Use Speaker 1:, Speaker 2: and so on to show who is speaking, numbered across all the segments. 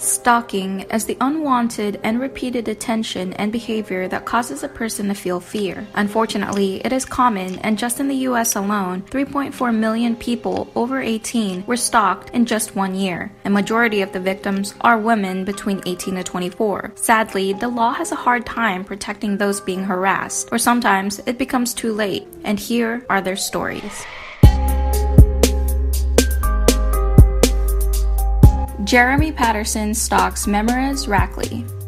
Speaker 1: Stalking is the unwanted and repeated attention and behavior that causes a person to feel fear. Unfortunately, it is common, and just in the US alone, 3.4 million people over 18 were stalked in just one year. A majority of the victims are women between 18 to 24. Sadly, the law has a hard time protecting those being harassed, or sometimes it becomes too late. And here are their stories. Jeremy Patterson stalks Memerez Rackley.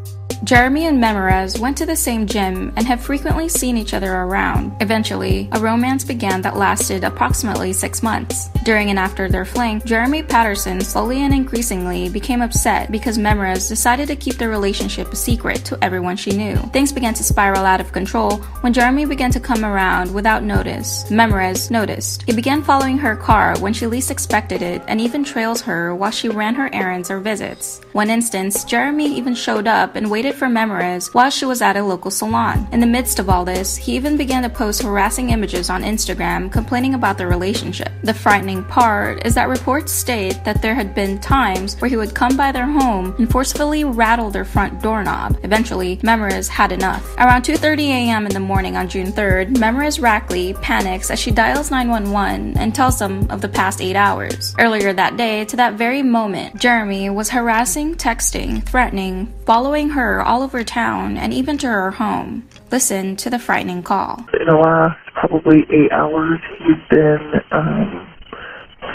Speaker 1: Jeremy and Memerez went to the same gym and have frequently seen each other around. Eventually, a romance began that lasted approximately six months. During and after their fling, Jeremy Patterson slowly and increasingly became upset because Memerez decided to keep their relationship a secret to everyone she knew. Things began to spiral out of control when Jeremy began to come around without notice. Memerez noticed. He began following her car when she least expected it and even trails her while she ran her errands or visits. One instance, Jeremy even showed up and waited for Memerez while she was at a local salon. In the midst of all this, he even began to post harassing images on Instagram complaining about their relationship. The frightening part is that reports state that there had been times where he would come by their home and forcefully rattle their front doorknob. Eventually, Memerez had enough. Around 2:30 a.m. in the morning on June 3rd, Memerez Rackley panics as she dials 911 and tells them of the past 8 hours. Earlier that day, to that very moment, Jeremy was harassing, texting, threatening, following her all over town and even to her home. Listen to the frightening call.
Speaker 2: In the last probably eight hours, he's been um,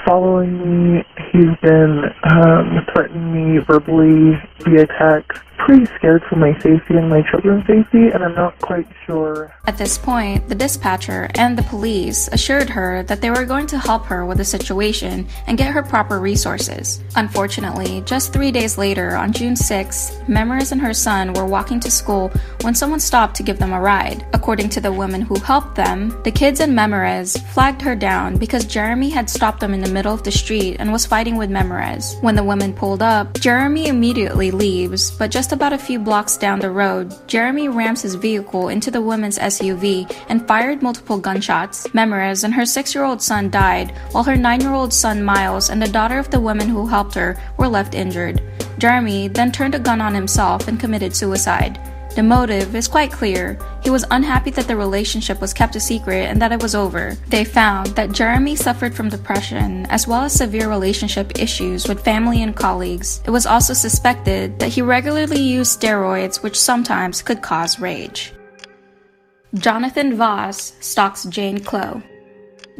Speaker 2: following me. He's been um, threatening me verbally via text pretty scared for my safety and my children's safety, and I'm not quite sure.
Speaker 1: At this point, the dispatcher and the police assured her that they were going to help her with the situation and get her proper resources. Unfortunately, just three days later, on June 6, Memerez and her son were walking to school when someone stopped to give them a ride. According to the woman who helped them, the kids and Memerez flagged her down because Jeremy had stopped them in the middle of the street and was fighting with Memerez. When the woman pulled up, Jeremy immediately leaves, but just just about a few blocks down the road, Jeremy rams his vehicle into the woman's SUV and fired multiple gunshots. Memerez and her six year old son died, while her nine year old son Miles and the daughter of the woman who helped her were left injured. Jeremy then turned a gun on himself and committed suicide. The motive is quite clear. He was unhappy that the relationship was kept a secret and that it was over. They found that Jeremy suffered from depression as well as severe relationship issues with family and colleagues. It was also suspected that he regularly used steroids, which sometimes could cause rage. Jonathan Vass stalks Jane Clough.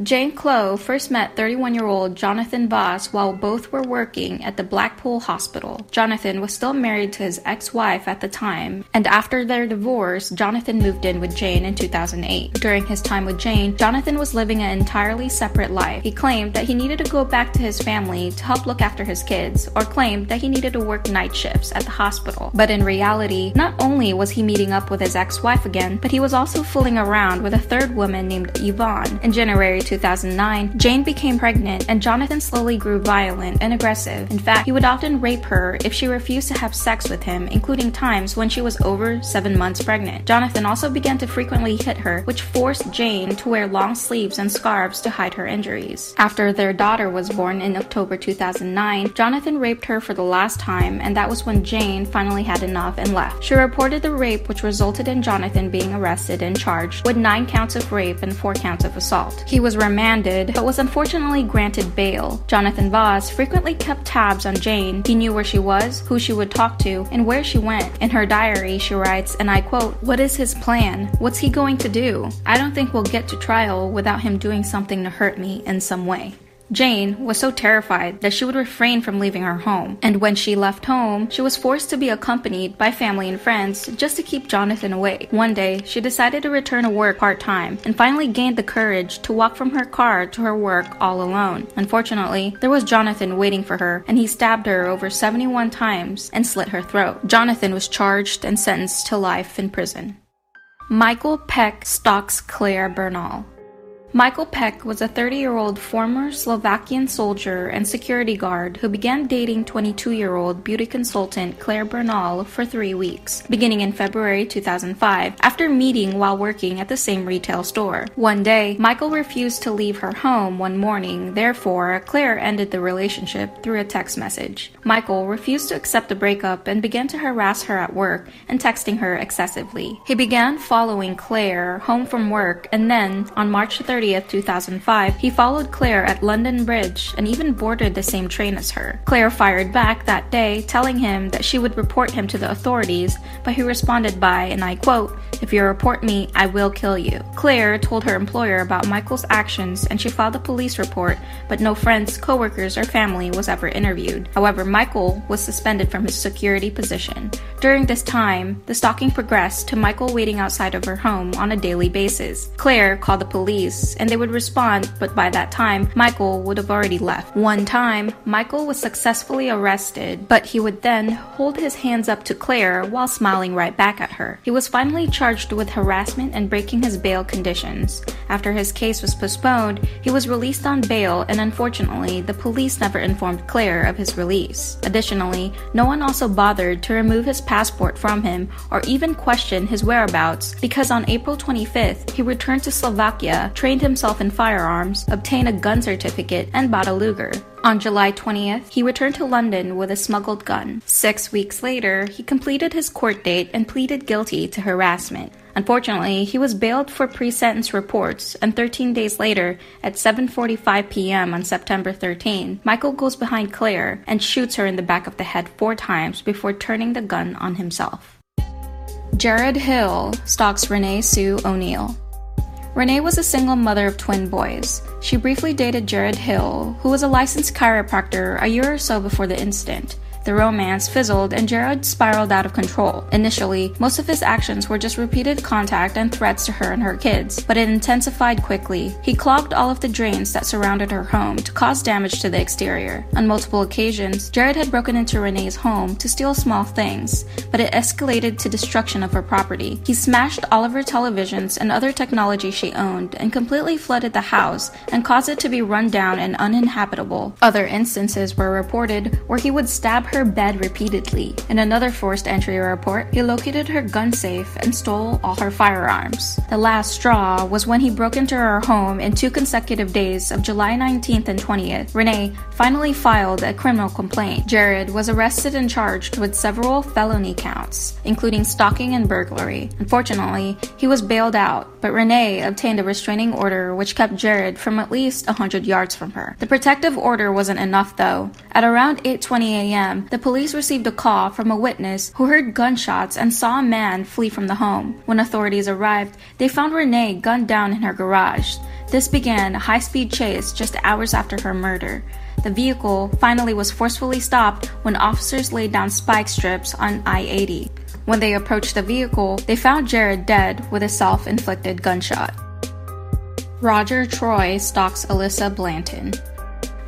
Speaker 1: Jane Clough first met 31 year old Jonathan Vass while both were working at the Blackpool Hospital. Jonathan was still married to his ex wife at the time, and after their divorce, Jonathan moved in with Jane in 2008. During his time with Jane, Jonathan was living an entirely separate life. He claimed that he needed to go back to his family to help look after his kids, or claimed that he needed to work night shifts at the hospital. But in reality, not only was he meeting up with his ex wife again, but he was also fooling around with a third woman named Yvonne. In January 2009, Jane became pregnant and Jonathan slowly grew violent and aggressive. In fact, he would often rape her if she refused to have sex with him, including times when she was over seven months pregnant. Jonathan also began to frequently hit her, which forced Jane to wear long sleeves and scarves to hide her injuries. After their daughter was born in October 2009, Jonathan raped her for the last time, and that was when Jane finally had enough and left. She reported the rape, which resulted in Jonathan being arrested and charged with nine counts of rape and four counts of assault. He was remanded, but was unfortunately granted bail. Jonathan Vass frequently kept tabs on Jane. He knew where she was, who she would talk to, and where she went. In her diary, she writes, and I quote, What is his plan? What's he going to do? I don't think we'll get to trial without him doing something to hurt me in some way. Jane was so terrified that she would refrain from leaving her home, and when she left home, she was forced to be accompanied by family and friends just to keep Jonathan away. One day, she decided to return to work part time and finally gained the courage to walk from her car to her work all alone. Unfortunately, there was Jonathan waiting for her, and he stabbed her over 71 times and slit her throat. Jonathan was charged and sentenced to life in prison. Michael Pech stalks Clare Bernal. Michael Pech was a 30 year old former Slovakian soldier and security guard who began dating 22 year old beauty consultant Clare Bernal for three weeks, beginning in February 2005, after meeting while working at the same retail store. One day, Michael refused to leave her home one morning, therefore, Clare ended the relationship through a text message. Michael refused to accept the breakup and began to harass her at work and texting her excessively. He began following Clare home from work and then, on March 30, 30th, 2005, he followed Clare at London Bridge and even boarded the same train as her. Clare fired back that day, telling him that she would report him to the authorities, but he responded by, and I quote, If you report me, I will kill you. Clare told her employer about Michael's actions and she filed a police report, but no friends, coworkers, or family was ever interviewed. However, Michael was suspended from his security position. During this time, the stalking progressed to Michael waiting outside of her home on a daily basis. Clare called the police and they would respond, but by that time, Michael would have already left. One time, Michael was successfully arrested, but he would then hold his hands up to Clare while smiling right back at her. He was finally charged with harassment and breaking his bail conditions. After his case was postponed, he was released on bail, and unfortunately, the police never informed Clare of his release. Additionally, no one also bothered to remove his passport from him or even question his whereabouts because on April 25th, he returned to Slovakia, trained trained himself in firearms, obtained a gun certificate, and bought a Luger. On July 20th, he returned to London with a smuggled gun. Six weeks later, he completed his court date and pleaded guilty to harassment. Unfortunately, he was bailed for pre-sentence reports, and 13 days later, at 7:45 p.m. on September 13, Michael goes behind Clare and shoots her in the back of the head four times before turning the gun on himself. Jared Hill stalks Renee Sue O'Neill. Renee was a single mother of twin boys. She briefly dated Jared Hill, who was a licensed chiropractor a year or so before the incident. The romance fizzled and Jared spiraled out of control. Initially, most of his actions were just repeated contact and threats to her and her kids, but it intensified quickly. He clogged all of the drains that surrounded her home to cause damage to the exterior. On multiple occasions, Jared had broken into Renee's home to steal small things, but it escalated to destruction of her property. He smashed all of her televisions and other technology she owned and completely flooded the house and caused it to be run down and uninhabitable. Other instances were reported where he would stab her her bed repeatedly. In another forced entry report, he located her gun safe and stole all her firearms. The last straw was when he broke into her home in two consecutive days of July 19th and 20th. Renee finally filed a criminal complaint. Jared was arrested and charged with several felony counts, including stalking and burglary. Unfortunately, he was bailed out, but Renee obtained a restraining order which kept Jared from at least 100 yards from her. The protective order wasn't enough though. At around 8:20 a.m., the police received a call from a witness who heard gunshots and saw a man flee from the home. When authorities arrived, they found Renee gunned down in her garage. This began a high speed chase just hours after her murder. The vehicle finally was forcefully stopped when officers laid down spike strips on I 80. When they approached the vehicle, they found Jared dead with a self inflicted gunshot. Roger Troy stalks Alyssa Blanton.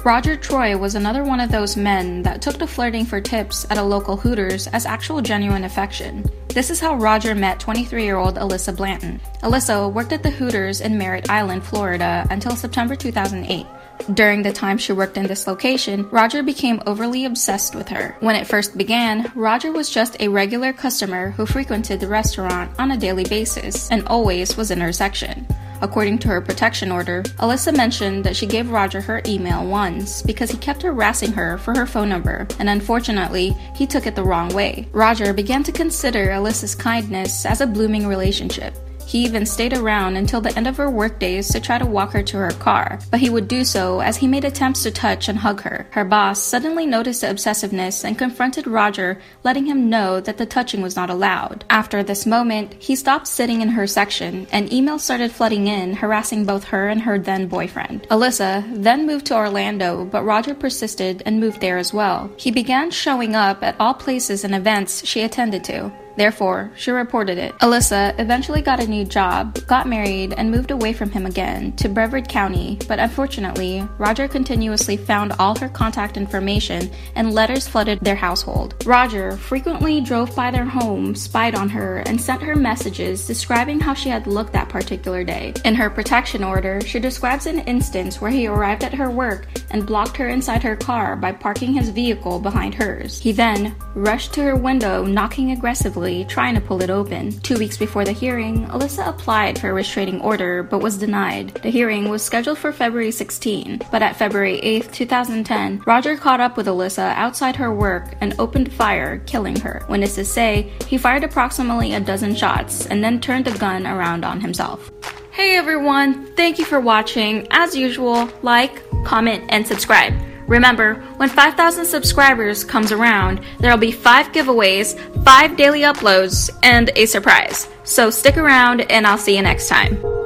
Speaker 1: Roger Troy was another one of those men that took to flirting for tips at a local Hooters as actual genuine affection. This is how Roger met 23 year old Alyssa Blanton. Alyssa worked at the Hooters in Merritt Island, Florida until September 2008. During the time she worked in this location, Roger became overly obsessed with her. When it first began, Roger was just a regular customer who frequented the restaurant on a daily basis and always was in her section. According to her protection order, Alyssa mentioned that she gave Roger her email once because he kept harassing her for her phone number, and unfortunately, he took it the wrong way. Roger began to consider Alyssa's kindness as a blooming relationship. He even stayed around until the end of her workdays to try to walk her to her car, but he would do so as he made attempts to touch and hug her. Her boss suddenly noticed the obsessiveness and confronted Roger, letting him know that the touching was not allowed. After this moment, he stopped sitting in her section, and emails started flooding in, harassing both her and her then boyfriend. Alyssa then moved to Orlando, but Roger persisted and moved there as well. He began showing up at all places and events she attended to. Therefore, she reported it. Alyssa eventually got a new job, got married, and moved away from him again to Brevard County, but unfortunately, Roger continuously found all her contact information and letters flooded their household. Roger frequently drove by their home, spied on her, and sent her messages describing how she had looked that particular day. In her protection order, she describes an instance where he arrived at her work and blocked her inside her car by parking his vehicle behind hers. He then rushed to her window, knocking aggressively, trying to pull it open. Two weeks before the hearing, Alyssa applied for a restraining order but was denied. The hearing was scheduled for February 16, but at February 8, 2010, Roger caught up with Alyssa outside her work and opened fire, killing her. Witnesses say he fired approximately a dozen shots and then turned the gun around on himself. Hey everyone, thank you for watching. As usual, like, comment, and subscribe. Remember, when 5,000 subscribers comes around, there'll be 5 giveaways, 5 daily uploads, and a surprise. So stick around and I'll see you next time.